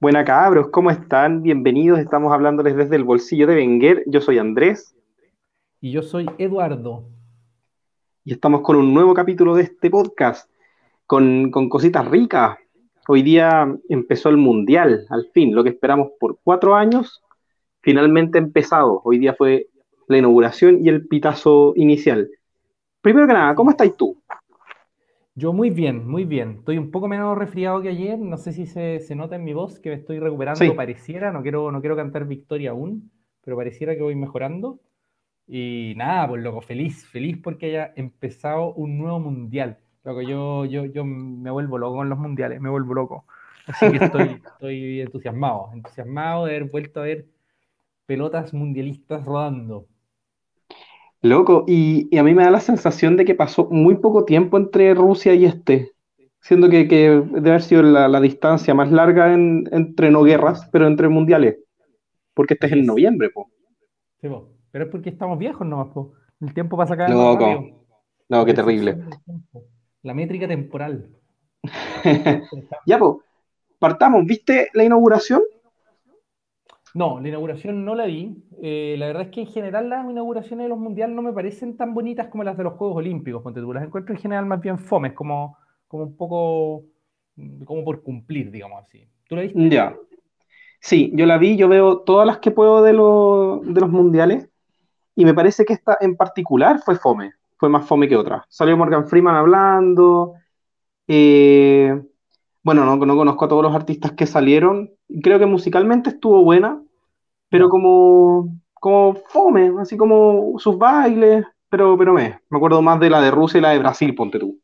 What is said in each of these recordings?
Buena cabros, ¿cómo están? Bienvenidos, estamos hablándoles desde el bolsillo de Wenger. Yo soy Andrés. Y yo soy Eduardo. Y estamos con un nuevo capítulo de este podcast, con, con cositas ricas. Hoy día empezó el Mundial, al fin, lo que esperamos por cuatro años, finalmente empezado. Hoy día fue la inauguración y el pitazo inicial. Primero que nada, ¿cómo estáis tú? Yo muy bien, muy bien. Estoy un poco menos resfriado que ayer. No sé si se, nota en mi voz que me estoy recuperando. Pareciera, no quiero, no quiero cantar victoria aún, pero pareciera que voy mejorando. Y nada, pues loco, feliz, feliz porque haya empezado un nuevo mundial. Loco, yo, yo, yo me vuelvo loco con los mundiales, me vuelvo loco. Así que estoy, estoy entusiasmado, entusiasmado de haber vuelto a ver pelotas mundialistas rodando. Loco, y, a mí me da la sensación de que pasó muy poco tiempo entre Rusia y este, siendo que, debe haber sido la, distancia más larga entre no guerras, pero entre mundiales, porque este es en noviembre, po. Sí, pero es porque estamos viejos nomás, po. El tiempo pasa cada vez Loco. No, qué terrible. La métrica temporal. ya, pues, partamos. ¿Viste la inauguración? No, la inauguración no la vi. Eh, la verdad es que en general las inauguraciones de los mundiales no me parecen tan bonitas como las de los Juegos Olímpicos, ponte tú. Las encuentro en general más bien fomes, como, como un poco como por cumplir, digamos así. ¿Tú la viste? Ya. Sí, yo la vi, yo veo todas las que puedo de, de los mundiales y me parece que esta en particular fue fome, fue más fome que otra. Salió Morgan Freeman hablando, eh, bueno, no, no conozco a todos los artistas que salieron, creo que musicalmente estuvo buena, pero como, como fome, así como sus bailes, pero, pero me, me acuerdo más de la de Rusia y la de Brasil, ponte tú.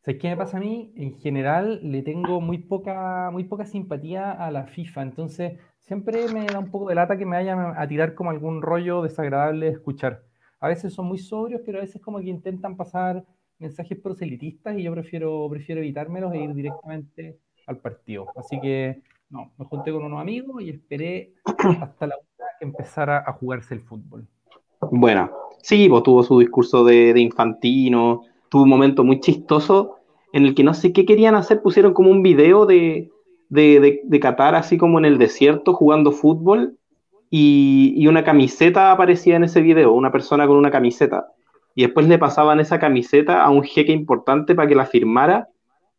¿Sabes qué me pasa a mí? En general le tengo muy poca, muy poca simpatía a la FIFA, entonces siempre me da un poco de lata que me vayan a tirar como algún rollo desagradable de escuchar. A veces son muy sobrios, pero a veces como que intentan pasar mensajes proselitistas y yo prefiero, prefiero evitármelos e ir directamente al partido. Así que no, me junté con unos amigos y esperé hasta la hora que empezara a jugarse el fútbol. Bueno, sí, pues tuvo su discurso de, infantino, tuvo un momento muy chistoso en el que no sé qué querían hacer, pusieron como un video de, de, Qatar así como en el desierto jugando fútbol y, y, una camiseta aparecía en ese video, una persona con una camiseta. Y después le pasaban esa camiseta a un jeque importante para que la firmara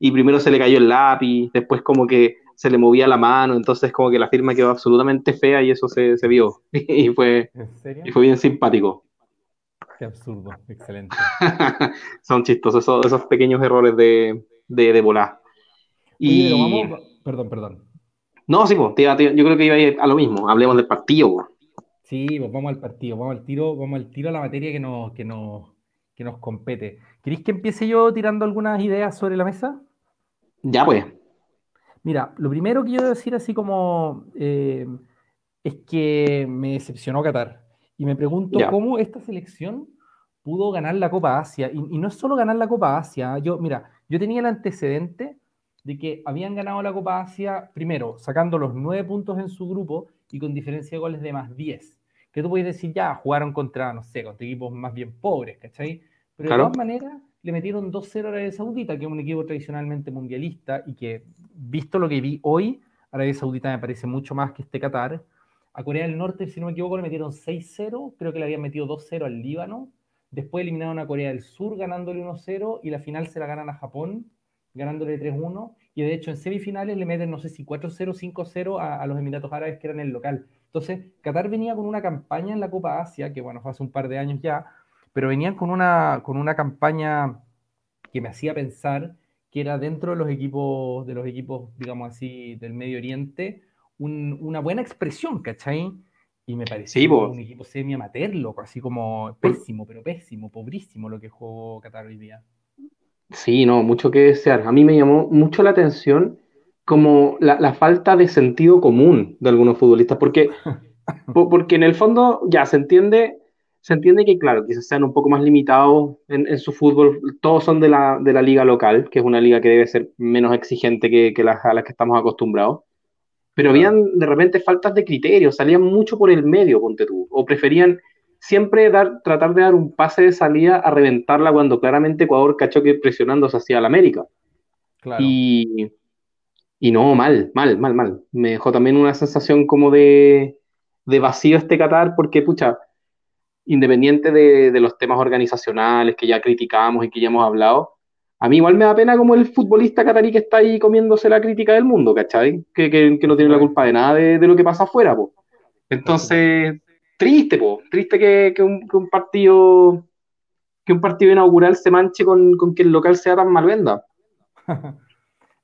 y primero se le cayó el lápiz, después como que se le movía la mano, entonces como que la firma quedó absolutamente fea y eso se, vio. y, fue, y fue bien simpático. Qué absurdo, excelente. Son chistosos esos, pequeños errores de, de, volar. Y... vamos... Perdón, perdón. No, sí, pues, yo creo que iba a ir a lo mismo, hablemos del partido. Sí, pues vamos al partido, vamos al tiro, vamos al tiro a la materia que nos, que nos, que nos compete. ¿Queréis que empiece yo tirando algunas ideas sobre la mesa? Ya, pues. Mira, lo primero que yo debo decir así como eh, es que me decepcionó Qatar. Y me pregunto cómo esta selección pudo ganar la Copa Asia. Y, no es solo ganar la Copa Asia. Yo, mira, yo tenía el antecedente de que habían ganado la Copa Asia, primero, sacando los nueve puntos en su grupo y con diferencia de goles de más 10. Que tú puedes decir, ya, jugaron contra, no sé, contra equipos más bien pobres, ¿cachai? Pero de todas maneras, le metieron 2-0 a Arabia Saudita, que es un equipo tradicionalmente mundialista y que, visto lo que vi hoy, Arabia Saudita me parece mucho más que este Qatar. A Corea del Norte, si no me equivoco, le metieron 6-0, creo que le habían metido 2-0 al Líbano. Después eliminaron a Corea del Sur ganándole 1-0 y la final se la ganan a Japón ganándole 3-1. Y de hecho en semifinales le meten, no sé si 4-0, 5-0 a, a, los Emiratos Árabes que eran el local. Entonces, Qatar venía con una campaña en la Copa Asia, que bueno, fue hace un par de años ya, pero venían con una, con una campaña que me hacía pensar que era dentro de los equipos, de los equipos, digamos así, del Medio Oriente, una buena expresión, ¿cachai? Y me pareció un equipo semi-amateur, loco, así como pésimo, pero pésimo, pobrísimo lo que jugó Qatar hoy día. Sí, no, mucho que desear. A mí me llamó mucho la atención como la, falta de sentido común de algunos futbolistas, porque, porque en el fondo ya se entiende se entiende que, claro, quizás sean un poco más limitados en, su fútbol. Todos son de la, de la, liga local, que es una liga que debe ser menos exigente que, que las a las que estamos acostumbrados. Pero habían de repente faltas de criterio, salían mucho por el medio, ponte tú, o preferían siempre dar, tratar de dar un pase de salida a reventarla cuando claramente Ecuador cachó que presionándose hacia la América. Claro. Y, Y no, mal, mal, mal, mal. Me dejó también una sensación como de, de vacío este Qatar, porque, pucha, independiente de, de, los temas organizacionales que ya criticamos y que ya hemos hablado, a mí igual me da pena como el futbolista catarí que está ahí comiéndose la crítica del mundo, ¿cachai? Que, que, que no tiene la culpa de nada de, de lo que pasa afuera, po. Entonces, triste, po. Triste que, un, que, un, partido que un partido inaugural se manche con, con que el local sea tan mal venda.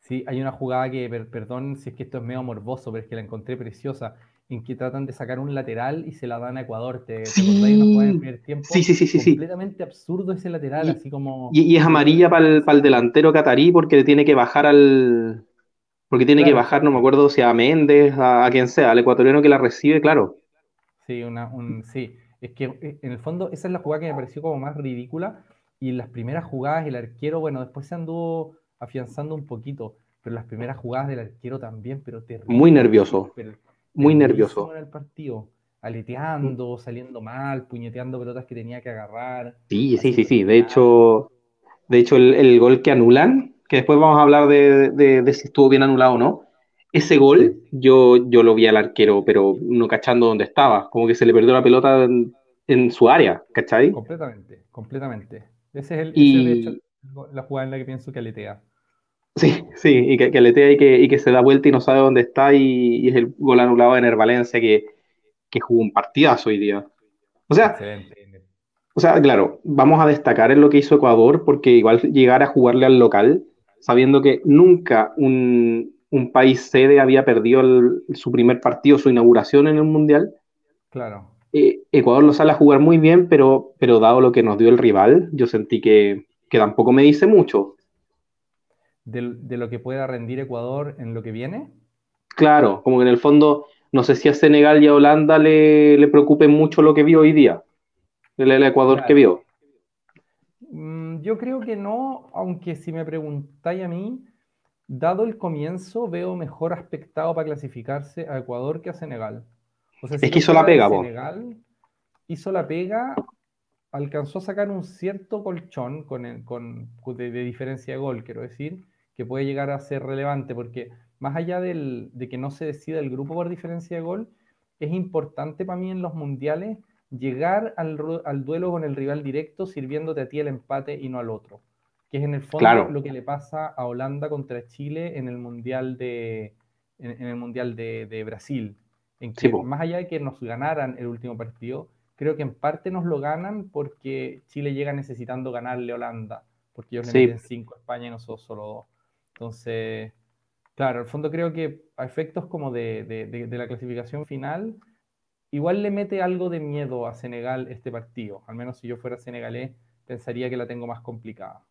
Sí, hay una jugada que, perdón si es que esto es medio morboso, pero es que la encontré preciosa, en que tratan de sacar un lateral y se la dan a Ecuador. ¿Te, sí. tiempo? sí, sí, sí, sí. Completamente absurdo ese lateral, y, así como... Y, y es amarilla para el, el, delantero catarí porque tiene que bajar al... Porque tiene claro. que bajar, no me acuerdo si a Méndez, a, a, quien sea, al ecuatoriano que la recibe, claro. Sí, una, un, sí, es que eh, en el fondo esa es la jugada que me pareció como más ridícula y en las primeras jugadas el arquero, bueno, después se anduvo afianzando un poquito, pero las primeras jugadas del arquero también, pero terrible. Muy nervioso. Pero, muy nervioso. En el partido, aleteando, saliendo mal, puñeteando pelotas que tenía que agarrar. Sí, sí, sí, sí. De hecho, de hecho el, el, gol que anulan, que después vamos a hablar de, de, de si estuvo bien anulado o no, ese gol sí. yo, yo lo vi al arquero, pero no cachando dónde estaba. Como que se le perdió la pelota en, en su área, ¿cachai? Completamente, completamente. Ese es el, y... ese de hecho, la jugada en la que pienso que aletea. Sí, sí, y que, que aletea y que, y que, se da vuelta y no sabe dónde está, y, y es el gol anulado de Ener Valencia que, que, jugó un partidazo hoy día. O sea, Excelente. o sea, claro, vamos a destacar en lo que hizo Ecuador, porque igual llegar a jugarle al local, sabiendo que nunca un, un país sede había perdido el, su primer partido, su inauguración en el Mundial. Claro. Eh, Ecuador lo sale a jugar muy bien, pero, pero dado lo que nos dio el rival, yo sentí que, que tampoco me dice mucho. De, de, lo que pueda rendir Ecuador en lo que viene? Claro, como que en el fondo, no sé si a Senegal y a Holanda le, le preocupe mucho lo que vio hoy día, el, el Ecuador claro. que vio. Mm, yo creo que no, aunque si me preguntáis a mí, dado el comienzo, veo mejor aspectado para clasificarse a Ecuador que a Senegal. O sea, si es que hizo la pega, Senegal, hizo la pega, alcanzó a sacar un cierto colchón con, el, con de, de, diferencia de gol, quiero decir, que puede llegar a ser relevante, porque más allá del, de que no se decida el grupo por diferencia de gol, es importante para mí en los mundiales llegar al, al duelo con el rival directo sirviéndote a ti el empate y no al otro que es en el fondo claro. lo que le pasa a Holanda contra Chile en el Mundial de, en, en el mundial de, de Brasil. En que, sí, más allá de que nos ganaran el último partido, creo que en parte nos lo ganan porque Chile llega necesitando ganarle a Holanda, porque ellos sí. le meten cinco a España y nosotros solo dos. Entonces, claro, al fondo creo que a efectos como de, de, de, de la clasificación final, igual le mete algo de miedo a Senegal este partido. Al menos si yo fuera senegalés, pensaría que la tengo más complicada.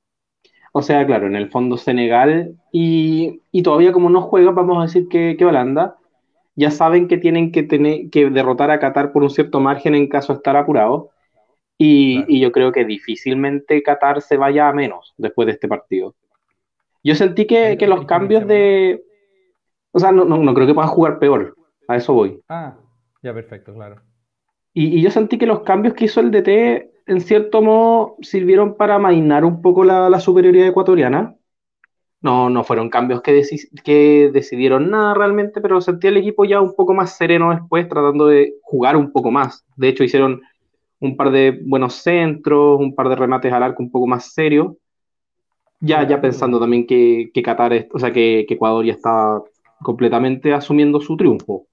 O sea, claro, en el fondo Senegal y, y todavía como no juega, vamos a decir que, que, Holanda, ya saben que tienen que, tener, que derrotar a Qatar por un cierto margen en caso de estar apurado. Y, claro. y, yo creo que difícilmente Qatar se vaya a menos después de este partido. Yo sentí que, que los cambios de... O sea, no, no, no, creo que puedan jugar peor. A eso voy. Ah, ya perfecto, claro. Y, y yo sentí que los cambios que hizo el DT en cierto modo, sirvieron para amainar un poco la, la superioridad ecuatoriana. No, no fueron cambios que, deci que, decidieron nada realmente, pero sentí el equipo ya un poco más sereno después, tratando de jugar un poco más. De hecho, hicieron un par de buenos centros, un par de remates al arco un poco más serios. Ya, ya pensando también que, que Qatar, o sea, que, que Ecuador ya está completamente asumiendo su triunfo.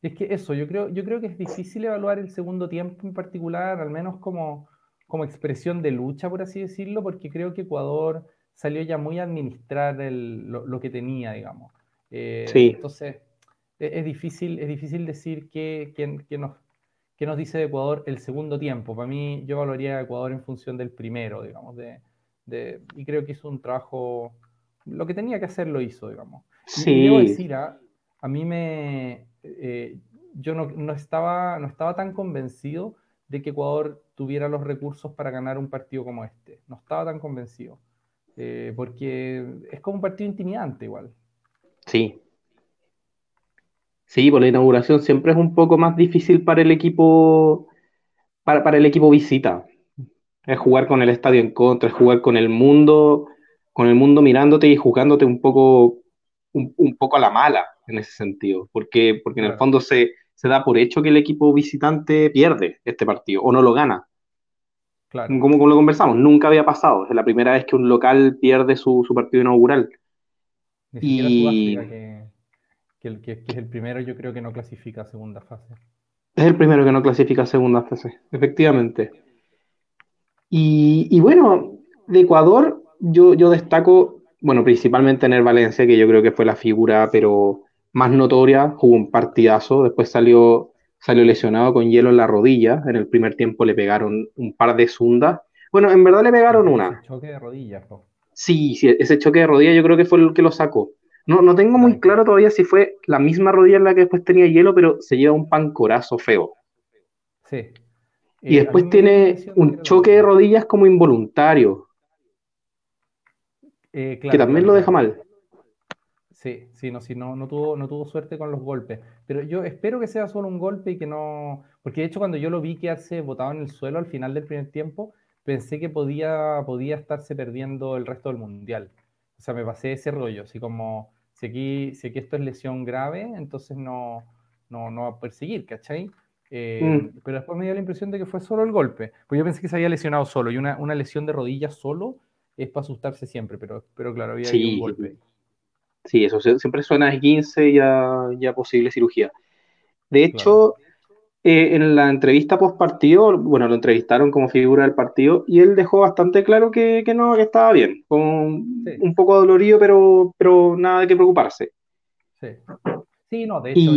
Es que eso, yo creo, yo creo que es difícil evaluar el segundo tiempo en particular, al menos como, como expresión de lucha, por así decirlo, porque creo que Ecuador salió ya muy a administrar el, lo, lo, que tenía, digamos. Eh, sí. Entonces, es, es, difícil, es difícil decir qué, qué, qué, nos, qué nos dice de Ecuador el segundo tiempo. Para mí, yo valoraría a Ecuador en función del primero, digamos, de, de, y creo que hizo un trabajo, lo que tenía que hacer lo hizo, digamos. Sí. Y debo decir, a, ¿ah? a mí me, eh, yo no, no, estaba, no estaba tan convencido de que Ecuador tuviera los recursos para ganar un partido como este. No estaba tan convencido. Eh, porque es como un partido intimidante igual. Sí. Sí, por la inauguración siempre es un poco más difícil para el equipo para, para el equipo visita. Es jugar con el estadio en contra, es jugar con el mundo, con el mundo mirándote y jugándote un poco un, poco a la mala en ese sentido, porque, porque en el fondo se, se da por hecho que el equipo visitante pierde este partido o no lo gana. Claro. Como, como lo conversamos, nunca había pasado. Es la primera vez que un local pierde su, su partido inaugural. y... que, que, es el primero, yo creo que no clasifica a segunda fase. Es el primero que no clasifica a segunda fase, efectivamente. Y, y bueno, de Ecuador, yo, yo destaco, bueno, principalmente en el Valencia, que yo creo que fue la figura, pero más notoria, jugó un partidazo, después salió, salió lesionado con hielo en la rodilla, en el primer tiempo le pegaron un par de zundas, bueno, en verdad le pegaron una. Choque de rodillas, Sí, sí, ese choque de rodilla yo creo que fue el que lo sacó. No, no tengo muy claro todavía si fue la misma rodilla en la que después tenía hielo, pero se lleva un pancorazo feo. Sí. Y eh, después tiene un choque de rodillas como involuntario. Eh, que también lo deja mal. Sí, sí, no, sí, no, no, tuvo, no tuvo suerte con los golpes. Pero yo espero que sea solo un golpe y que no. Porque de hecho, cuando yo lo vi quedarse botado en el suelo al final del primer tiempo, pensé que podía, podía estarse perdiendo el resto del mundial. O sea, me pasé ese rollo, así como si aquí, si aquí esto es lesión grave, entonces no, no, no va a perseguir, ¿cachai? Eh, mm. Pero después me dio la impresión de que fue solo el golpe. Pues yo pensé que se había lesionado solo y una, una lesión de rodilla solo es para asustarse siempre, pero, pero claro, había un golpe. Sí, eso siempre suena a 15 y a, ya posible cirugía. De hecho, eh, en la entrevista post partido, bueno, lo entrevistaron como figura del partido y él dejó bastante claro que, que no, que estaba bien, con un poco dolorido, pero, pero nada de qué preocuparse. Sí. sí, no, de hecho,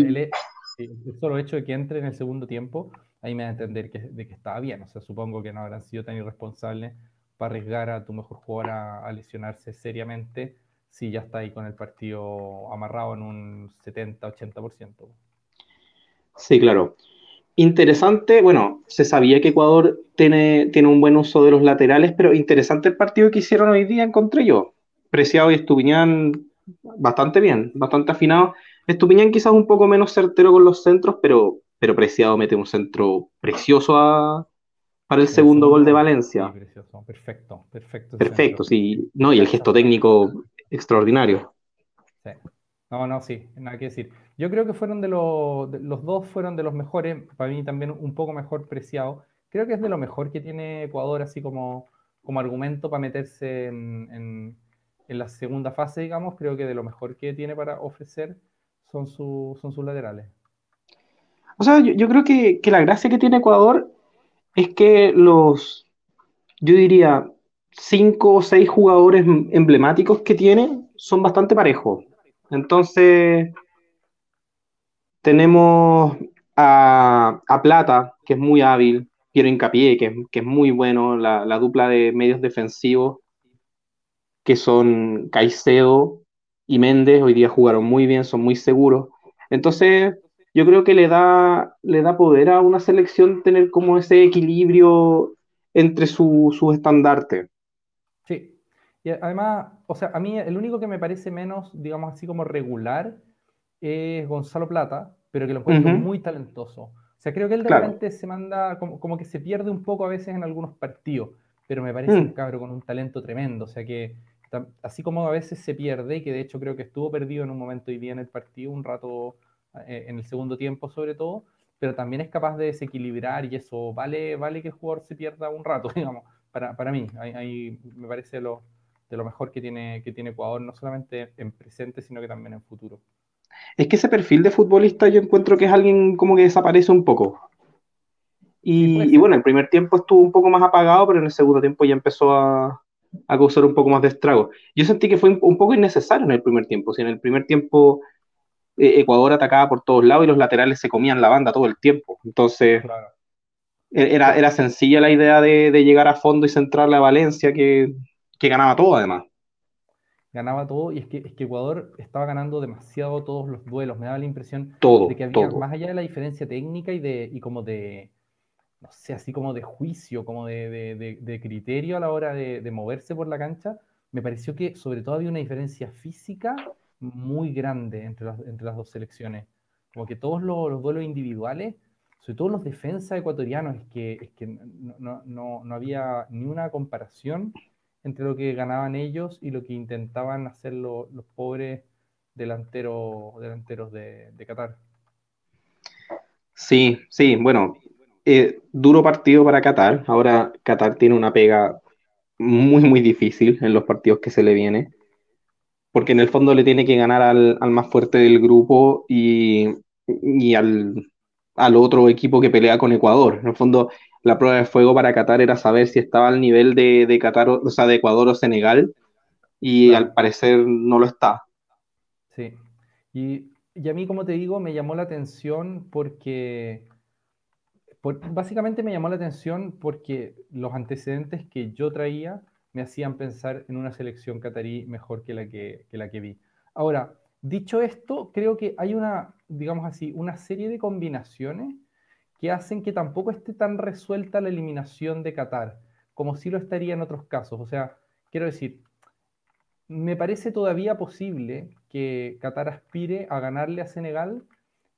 el, solo hecho de que entre en el segundo tiempo, ahí me da a entender que, de que estaba bien. O sea, supongo que no habrán sido tan irresponsables para arriesgar a tu mejor jugador a, lesionarse seriamente si ya está ahí con el partido amarrado en un 70-80%. Sí, claro. Interesante, bueno, se sabía que Ecuador tiene, tiene un buen uso de los laterales, pero interesante el partido que hicieron hoy día, encontré yo. Preciado y Estupiñán bastante bien, bastante afinado. Estupiñán quizás un poco menos certero con los centros, pero, pero Preciado mete un centro precioso a, para el segundo gol de Valencia. perfecto, perfecto. Perfecto, sí. No, y el gesto técnico extraordinario. Sí. No, no, sí, nada que decir. Yo creo que fueron de los, los dos fueron de los mejores, para mí también un poco mejor preciado. Creo que es de lo mejor que tiene Ecuador, así como, como argumento para meterse en, en, la segunda fase, digamos. Creo que de lo mejor que tiene para ofrecer son, son sus laterales. O sea, yo, yo creo que, que la gracia que tiene Ecuador es que los, yo diría, cinco o seis jugadores emblemáticos que tiene son bastante parejos. Entonces, tenemos a, Plata, que es muy hábil, Piero Incapié, que, que es muy bueno, la, la, dupla de medios defensivos, que son Caicedo y Méndez, hoy día jugaron muy bien, son muy seguros. Entonces, yo creo que le da, le da poder a una selección tener como ese equilibrio entre sus su estandartes. Sí, y además, o sea, a mí el único que me parece menos, digamos así como regular, es Gonzalo Plata, pero que lo encuentro muy talentoso. O sea, creo que él de repente se manda, como, que se pierde un poco a veces en algunos partidos, pero me parece un mm. cabro con un talento tremendo. O sea que, así como a veces se pierde, y que de hecho creo que estuvo perdido en un momento y bien el partido, un rato eh, en el segundo tiempo sobre todo, pero también es capaz de desequilibrar y eso vale, vale que el jugador se pierda un rato, digamos, para, para mí. Ahí, me parece lo, de lo mejor que tiene, que tiene Ecuador, no solamente en presente, sino que también en futuro. Es que ese perfil de futbolista yo encuentro que es alguien como que desaparece un poco. Y, bueno, el primer tiempo estuvo un poco más apagado, pero en el segundo tiempo ya empezó a, a causar un poco más de estrago. Yo sentí que fue un, poco innecesario en el primer tiempo. Si en el primer tiempo eh, Ecuador atacaba por todos lados y los laterales se comían la banda todo el tiempo. Entonces, e-, era, era sencilla la idea de, llegar a fondo y centrarle a Valencia, que, ganaba todo además. Ganaba todo y es que, es que Ecuador estaba ganando demasiado todos los duelos. Me daba la impresión de que había, más allá de la diferencia técnica y, de, y como de, no sé, así como de juicio, como de, de criterio a la hora de, moverse por la cancha, me pareció que sobre todo había una diferencia física muy grande entre las, entre las dos selecciones. Como que todos los, duelos individuales, sobre todo los defensas ecuatorianos, es que, es que no, no, no, había ni una comparación entre lo que ganaban ellos y lo que intentaban hacer los pobres delantero, delanteros de, Qatar. Sí, sí, bueno, eh, duro partido para Qatar. Ahora Qatar tiene una pega muy, muy difícil en los partidos que se le viene, porque en el fondo le tiene que ganar al, más fuerte del grupo y, al, otro equipo que pelea con Ecuador. En el fondo, la prueba de fuego para Qatar era saber si estaba al nivel de, de Qatar, o sea, de Ecuador o Senegal, y al parecer no lo está. Sí, y, a mí, como te digo, me llamó la atención porque, básicamente me llamó la atención porque los antecedentes que yo traía me hacían pensar en una selección catarí mejor que la que, que la que vi. Ahora, dicho esto, creo que hay una, digamos así, una serie de combinaciones que hacen que tampoco esté tan resuelta la eliminación de Qatar, como si lo estaría en otros casos. O sea, quiero decir, me parece todavía posible que Qatar aspire a ganarle a Senegal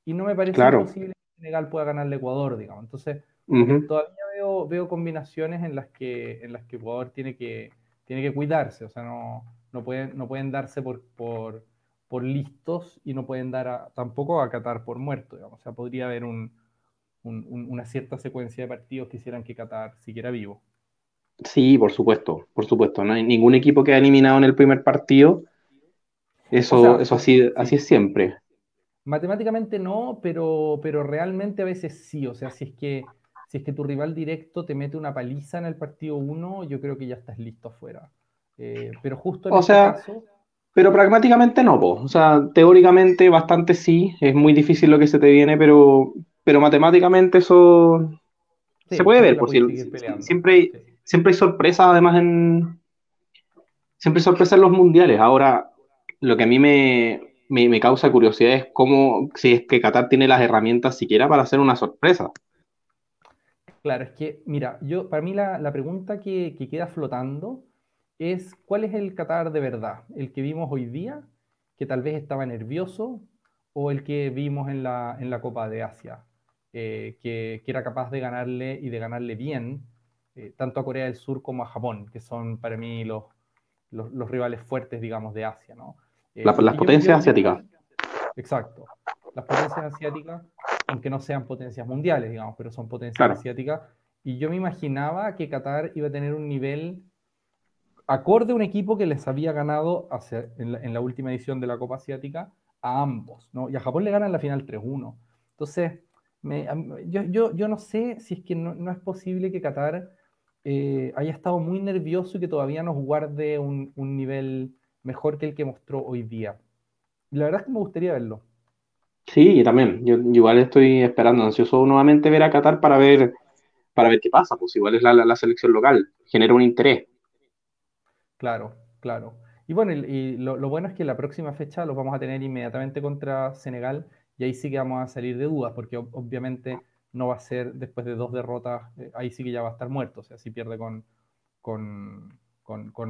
y no me parece posible que Senegal pueda ganarle a Ecuador, digamos. Entonces, todavía veo, veo, combinaciones en las que, en las que Ecuador tiene que, tiene que cuidarse, o sea, no, no, pueden, no pueden darse por, por, por listos y no pueden dar tampoco a Qatar por muerto, digamos. O sea, podría haber un, una cierta secuencia de partidos que hicieran que Qatar siguiera vivo. Sí, por supuesto, por supuesto. No hay ningún equipo que ha eliminado en el primer partido. Eso, eso así, así es siempre. Matemáticamente no, pero, pero realmente a veces sí. O sea, si es que si es que tu rival directo te mete una paliza en el partido 1, yo creo que ya estás listo afuera. Eh, pero justo en o este sea, caso. Pero pragmáticamente no, o sea, teóricamente bastante sí, es muy difícil lo que se te viene, pero, pero matemáticamente eso se puede ver, por si siempre, siempre hay sorpresas, además, en. Siempre hay sorpresas en los mundiales. Ahora, lo que a mí me, causa curiosidad es cómo, si es que Qatar tiene las herramientas siquiera para hacer una sorpresa. Claro, es que, mira, yo, para mí la, pregunta que, queda flotando es cuál es el Qatar de verdad, el que vimos hoy día, que tal vez estaba nervioso, o el que vimos en la, en la Copa de Asia, eh, que, que, era capaz de ganarle y de ganarle bien eh, tanto a Corea del Sur como a Japón, que son para mí los, los, rivales fuertes, digamos, de Asia, ¿no? Eh, las potencias asiáticas. Exacto. Las potencias asiáticas, aunque no sean potencias mundiales, digamos, pero son potencias asiáticas. Y yo me imaginaba que Qatar iba a tener un nivel acorde a un equipo que les había ganado en, la, última edición de la Copa Asiática a ambos, ¿no? Y a Japón le ganan la final 3-1. Entonces, yo, yo, yo, no sé si es que no, no es posible que Qatar eh, haya estado muy nervioso y que todavía nos guarde un, nivel mejor que el que mostró hoy día. La verdad es que me gustaría verlo. Sí, también. Yo, igual estoy esperando, ansioso nuevamente ver a Qatar para ver, para ver qué pasa. Pues igual es la, selección local, genera un interés. Claro, claro. Y bueno, y, lo, lo, bueno es que la próxima fecha los vamos a tener inmediatamente contra Senegal y ahí sí que vamos a salir de dudas, porque obviamente no va a ser después de dos derrotas, eh, ahí sí que ya va a estar muerto. O sea, si pierde con, con,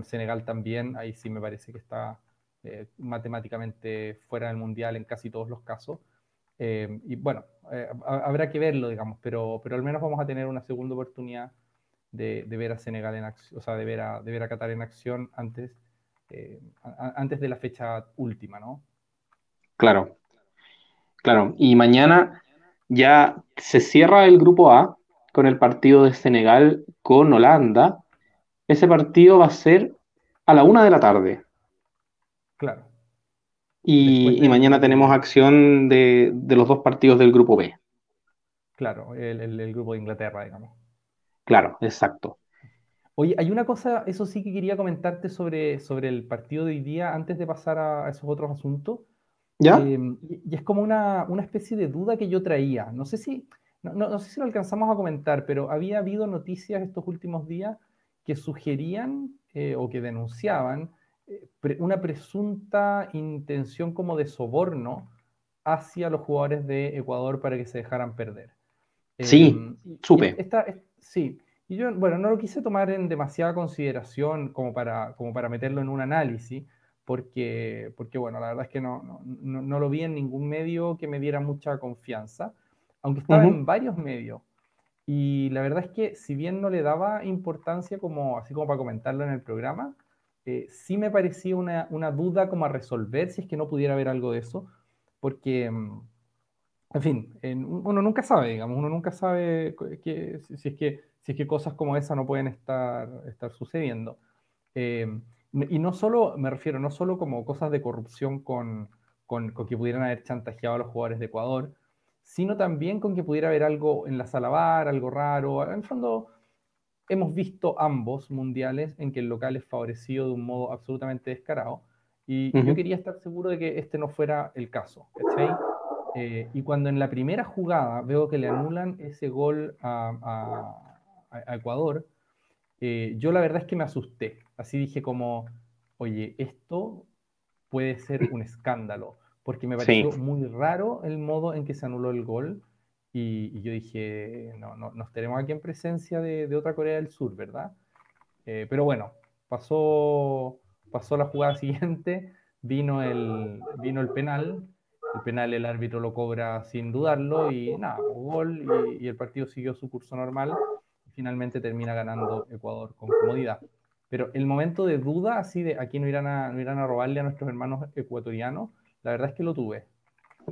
Senegal también, ahí sí me parece que está eh, matemáticamente fuera del Mundial en casi todos los casos. Eh, y bueno, habrá que verlo, digamos, pero, pero al menos vamos a tener una segunda oportunidad de, ver a Senegal en acción, o sea, de ver a, de ver a Qatar en acción antes, antes de la fecha última, ¿no? Claro, claro. Y mañana ya se cierra el grupo A con el partido de Senegal con Holanda. Ese partido va a ser a la una de la tarde. Claro. Y, mañana tenemos acción de, los dos partidos del grupo B. Claro, el, grupo de Inglaterra, digamos. Claro, exacto. Oye, hay una cosa, eso sí que quería comentarte sobre, sobre el partido de hoy día antes de pasar a esos otros asuntos. Em, y, es como una, especie de duda que yo traía. No sé si, no, sé si lo alcanzamos a comentar, pero había habido noticias estos últimos días que sugerían eh, o que denunciaban eh, una presunta intención como de soborno hacia los jugadores de Ecuador para que se dejaran perder. Sí, em, supe. sí, y yo, bueno, no lo quise tomar en demasiada consideración como para, como para meterlo en un análisis, porque, porque bueno, la verdad es que no, no, no, lo vi en ningún medio que me diera mucha confianza, aunque estaba en varios medios. Y la verdad es que si bien no le daba importancia como así como para comentarlo en el programa, eh, sí me parecía una, una, duda como a resolver si es que no pudiera haber algo de eso, porque, mm, en fin, uno nunca sabe, digamos, uno nunca sabe que, si, es que, si es que cosas como esa no pueden estar, estar sucediendo. Eh, y no solo, me refiero, no solo como cosas de corrupción con, con, con, que pudieran haber chantajeado a los jugadores de Ecuador, sino también con que pudiera haber algo en la sala bar, algo raro. En el fondo, hemos visto ambos mundiales en que el local es favorecido de un modo absolutamente descarado. Y yo quería estar seguro de que este no fuera el caso. Eh, y cuando en la primera jugada veo que le anulan ese gol a, Ecuador, eh, yo la verdad es que me asusté. Así dije como, oye, esto puede ser un escándalo, porque me pareció muy raro el modo en que se anuló el gol y, yo dije, no, no, nos tenemos aquí en presencia de, otra Corea del Sur, ¿verdad? Eh, pero bueno, pasó, pasó la jugada siguiente, vino el, vino el penal, el penal el árbitro lo cobra sin dudarlo y nada, gol y, el partido siguió su curso normal y finalmente termina ganando Ecuador con comodidad. Pero el momento de duda, así de aquí no irán a, no irán a robarle a nuestros hermanos ecuatorianos, la verdad es que lo tuve.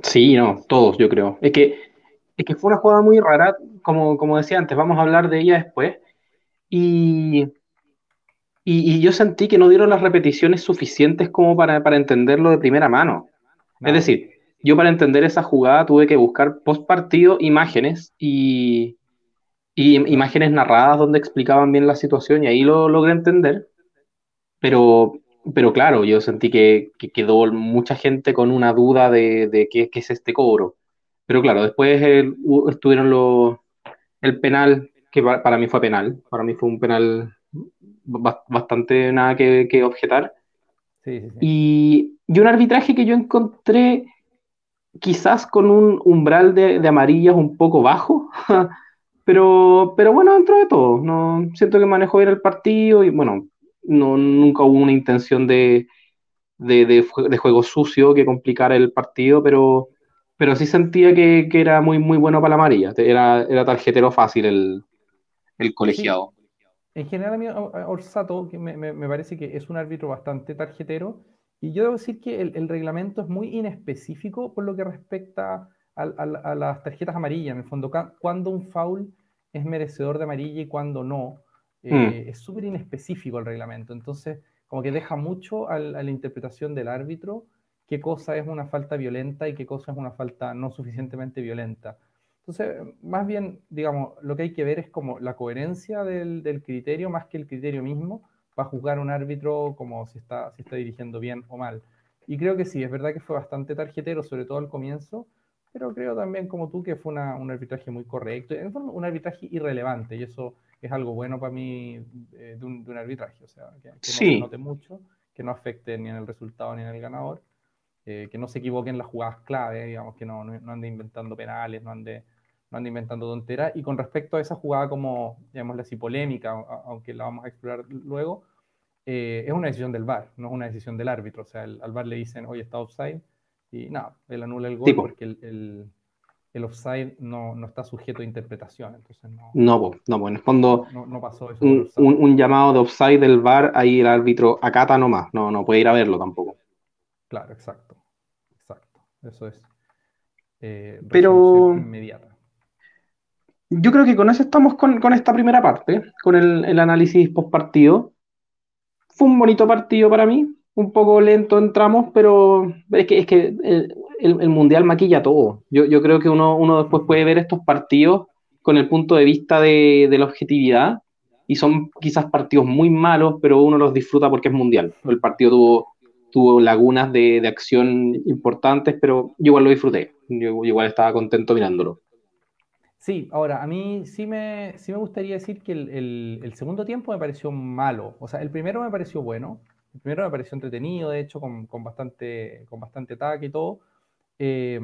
Sí, no, todos yo creo. Es que es que fue una jugada muy rara, como, como decía antes, vamos a hablar de ella después. Y, y, yo sentí que no dieron las repeticiones suficientes como para, para entenderlo de primera mano. Es decir, yo para entender esa jugada tuve que buscar post partido imágenes y, y imágenes narradas donde explicaban bien la situación y ahí lo logré entender. Pero, pero claro, yo sentí que, quedó mucha gente con una duda de, de qué, qué, es este cobro. Pero claro, después estuvieron los, el penal, que para mí fue penal, para mí fue un penal bastante nada que, objetar. Y, un arbitraje que yo encontré quizás con un umbral de, de amarillas un poco bajo, pero, pero bueno, dentro de todo, no, siento que manejó bien el partido y bueno, no, nunca hubo una intención de, de, de juego sucio que complicara el partido, pero pero sí sentía que, era muy, muy bueno para la amarilla. Era, era tarjetero fácil el, el colegiado. En general, a mí Orsato me, me, parece que es un árbitro bastante tarjetero. Y yo debo decir que el, el reglamento es muy inespecífico por lo que respecta a, a, las tarjetas amarillas. En el fondo, cuando un foul es merecedor de amarilla y cuando no. Eh, mm. Es súper inespecífico el reglamento. Entonces, como que deja mucho a la interpretación del árbitro qué cosa es una falta violenta y qué cosa es una falta no suficientemente violenta. Entonces, más bien, digamos, lo que hay que ver es como la coherencia del, del criterio más que el criterio mismo para juzgar un árbitro como si está, si está dirigiendo bien o mal. Y creo que sí, es verdad que fue bastante tarjetero, sobre todo al comienzo, pero creo también como tú que fue una, un arbitraje muy correcto, en un arbitraje irrelevante, y eso es algo bueno para mí eh, de, un, de, un, arbitraje, o sea, que, no se note mucho, que no afecte ni en el resultado ni en el ganador, eh, que no se equivoquen las jugadas clave, digamos, que no, no, ande inventando penales, no ande, no ande inventando tonteras. Y con respecto a esa jugada como, llamémosla así, polémica, aunque la vamos a explorar luego, eh, es una decisión del VAR, no es una decisión del árbitro. O sea, al VAR le dicen, oye, está offside, y nada, él anula el gol porque el, el, el, offside no, no, está sujeto a interpretación. Entonces no, no, no, bueno, en fondo no, pasó eso. Un, un, un, llamado de offside del VAR, ahí el árbitro acata nomás, no, no puede ir a verlo tampoco. Claro, exacto. Exacto. Eso es. Eh, Pero. Inmediata. Yo creo que con eso estamos con, esta primera parte, con el, análisis post partido. Fue un bonito partido para mí, un poco lento entramos, pero es que, es que el, Mundial maquilla todo. Yo, yo creo que uno, uno, después puede ver estos partidos con el punto de vista de, de, la objetividad y son quizás partidos muy malos, pero uno los disfruta porque es Mundial. El partido tuvo tuvo lagunas de, de, acción importantes, pero yo igual lo disfruté. Yo igual estaba contento mirándolo. Sí, ahora, a mí sí me, sí me gustaría decir que el, el, segundo tiempo me pareció malo. O sea, el primero me pareció bueno. El primero me pareció entretenido, de hecho, con, con bastante, con bastante ataque y todo. Eh,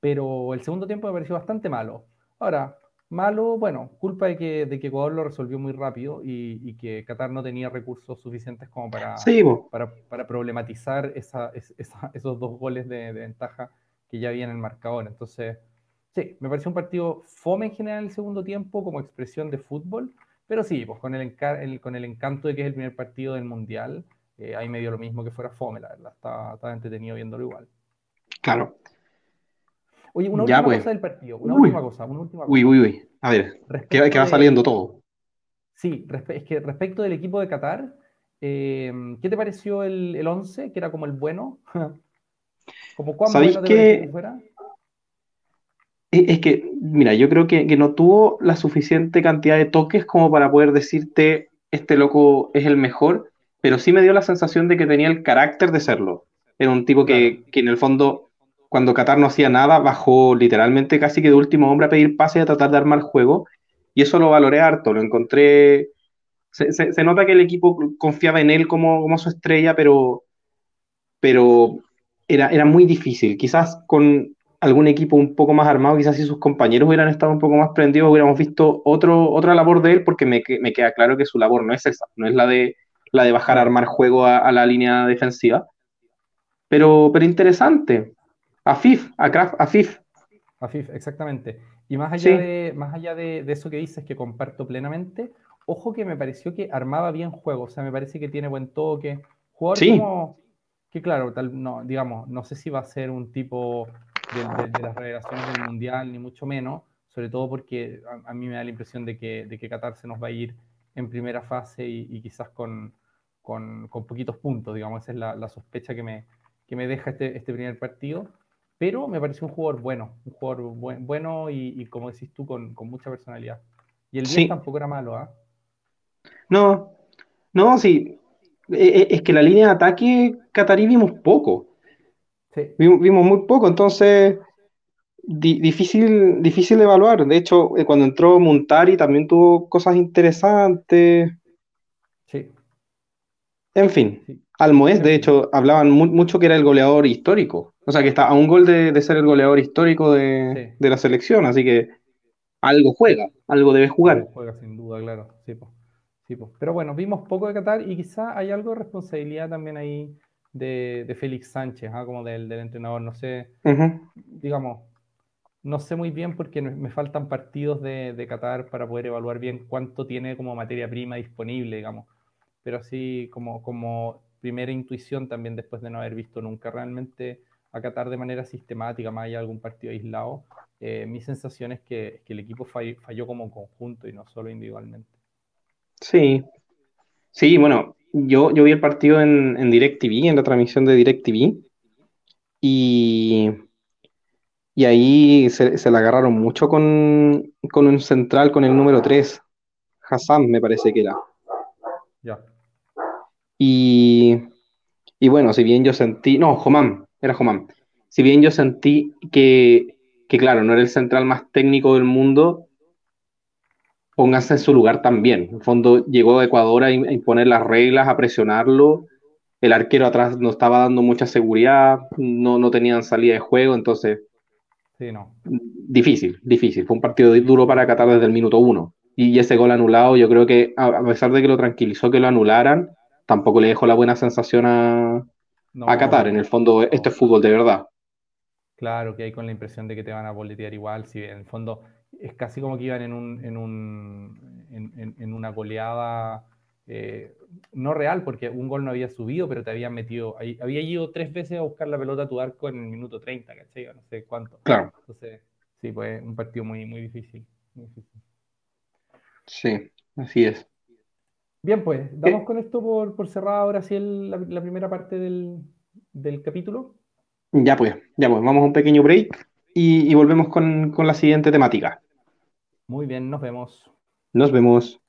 pero el segundo tiempo me pareció bastante malo. Ahora, Malo, bueno, culpa de que, de que Ecuador lo resolvió muy rápido y, que Qatar no tenía recursos suficientes como para, para, para, problematizar esa, esos dos goles de, ventaja que ya había en el marcador. Entonces, sí, me pareció un partido fome en general el segundo tiempo como expresión de fútbol, pero sí, pues con el, con el encanto de que es el primer partido del Mundial, eh, ahí me dio lo mismo que fuera fome, la verdad, estaba, entretenido viéndolo igual. Claro. Oye, una última pues. cosa del partido, una última cosa, una última cosa. Uy, uy, uy, a ver, que, va saliendo todo. Sí, es que respecto del equipo de Qatar, eh, ¿qué te pareció el, el 11, que era como el bueno? ¿Como cuán bueno que... fuera? Es que, mira, yo creo que, que, no tuvo la suficiente cantidad de toques como para poder decirte, este loco es el mejor, pero sí me dio la sensación de que tenía el carácter de serlo. Era un tipo que, que en el fondo, cuando Qatar no hacía nada, bajó literalmente casi que de último hombre a pedir pase y a tratar de armar juego, y eso lo valoré harto, lo encontré... Se, se, nota que el equipo confiaba en él como, como su estrella, pero, pero era, era muy difícil. Quizás con algún equipo un poco más armado, quizás si sus compañeros hubieran estado un poco más prendidos, hubiéramos visto otro, otra labor de él, porque me, me queda claro que su labor no es esa, no es la de, la de bajar a armar juego a, la línea defensiva. Pero, pero interesante. Afif, a Afif. Afif, exactamente. Y más allá, de, más allá de, eso que dices, que comparto plenamente, ojo que me pareció que armaba bien juego, o sea, me parece que tiene buen toque. Jugador como, que claro, tal, no, digamos, no sé si va a ser un tipo de, las revelaciones del Mundial, ni mucho menos, sobre todo porque a, mí me da la impresión de que, de que Qatar se nos va a ir en primera fase y, quizás con, con, con, poquitos puntos, digamos, esa es la, la sospecha que me, que me deja este, este, primer partido, pero me pareció un jugador bueno, un jugador bueno y, como decís tú, con, con, mucha personalidad. Y el 10 tampoco era malo, ¿ah? No, no, sí, e, e, es que la línea de ataque catarí vimos poco. Vimos, muy poco, entonces difícil, difícil de evaluar. De hecho, eh, cuando entró Montari también tuvo cosas interesantes. Sí. En fin, sí. Almoez, de hecho, hablaban mucho que era el goleador histórico. O sea, que está a un gol de, ser el goleador histórico de, la selección, así que algo juega, algo debe jugar. juega sin duda, claro. Sí, Pero bueno, vimos poco de Qatar y quizá hay algo de responsabilidad también ahí de, Félix Sánchez, ¿ah? como del, entrenador. No sé, digamos, no sé muy bien porque me faltan partidos de, de, Qatar para poder evaluar bien cuánto tiene como materia prima disponible, digamos. Pero así como, como primera intuición también después de no haber visto nunca realmente a Qatar de manera sistemática, más allá de algún partido aislado, eh, mi sensación es que, que el equipo falló, falló, como conjunto y no solo individualmente. Sí, sí, bueno, yo, yo vi el partido en, en DirecTV, en la transmisión de DirecTV, y, y ahí se, se la agarraron mucho con, con, un central, con el número 3, Hassan me parece que era. Ya. Y, y bueno, si bien yo sentí, no, Jomán, era Jomán, si bien yo sentí que, que claro, no era el central más técnico del mundo, pónganse en su lugar también. En el fondo llegó a Ecuador a, imponer las reglas, a presionarlo. El arquero atrás no estaba dando mucha seguridad, no, no tenían salida de juego, entonces. Sí, no. Difícil, difícil. Fue un partido duro para Qatar desde el minuto uno. Y ese gol anulado, yo creo que a pesar de que lo tranquilizó que lo anularan, tampoco le dejó la buena sensación a, a Qatar. En el fondo, este es fútbol de verdad. Claro, que hay con la impresión de que te van a boletear igual, si en el fondo es casi como que iban en, un, en, un, en, una goleada eh, no real, porque un gol no había subido, pero te habían metido, había ido tres veces a buscar la pelota a tu arco en el minuto 30, ¿cachai? No sé cuánto. Claro. Entonces, sí, pues un partido muy, muy difícil. Sí, así es. Bien, pues, damos con esto por, por cerrada ahora sí la, primera parte del, del capítulo. Ya pues, ya pues, vamos a un pequeño break y, volvemos con, con la siguiente temática. Muy bien, nos vemos. Nos vemos.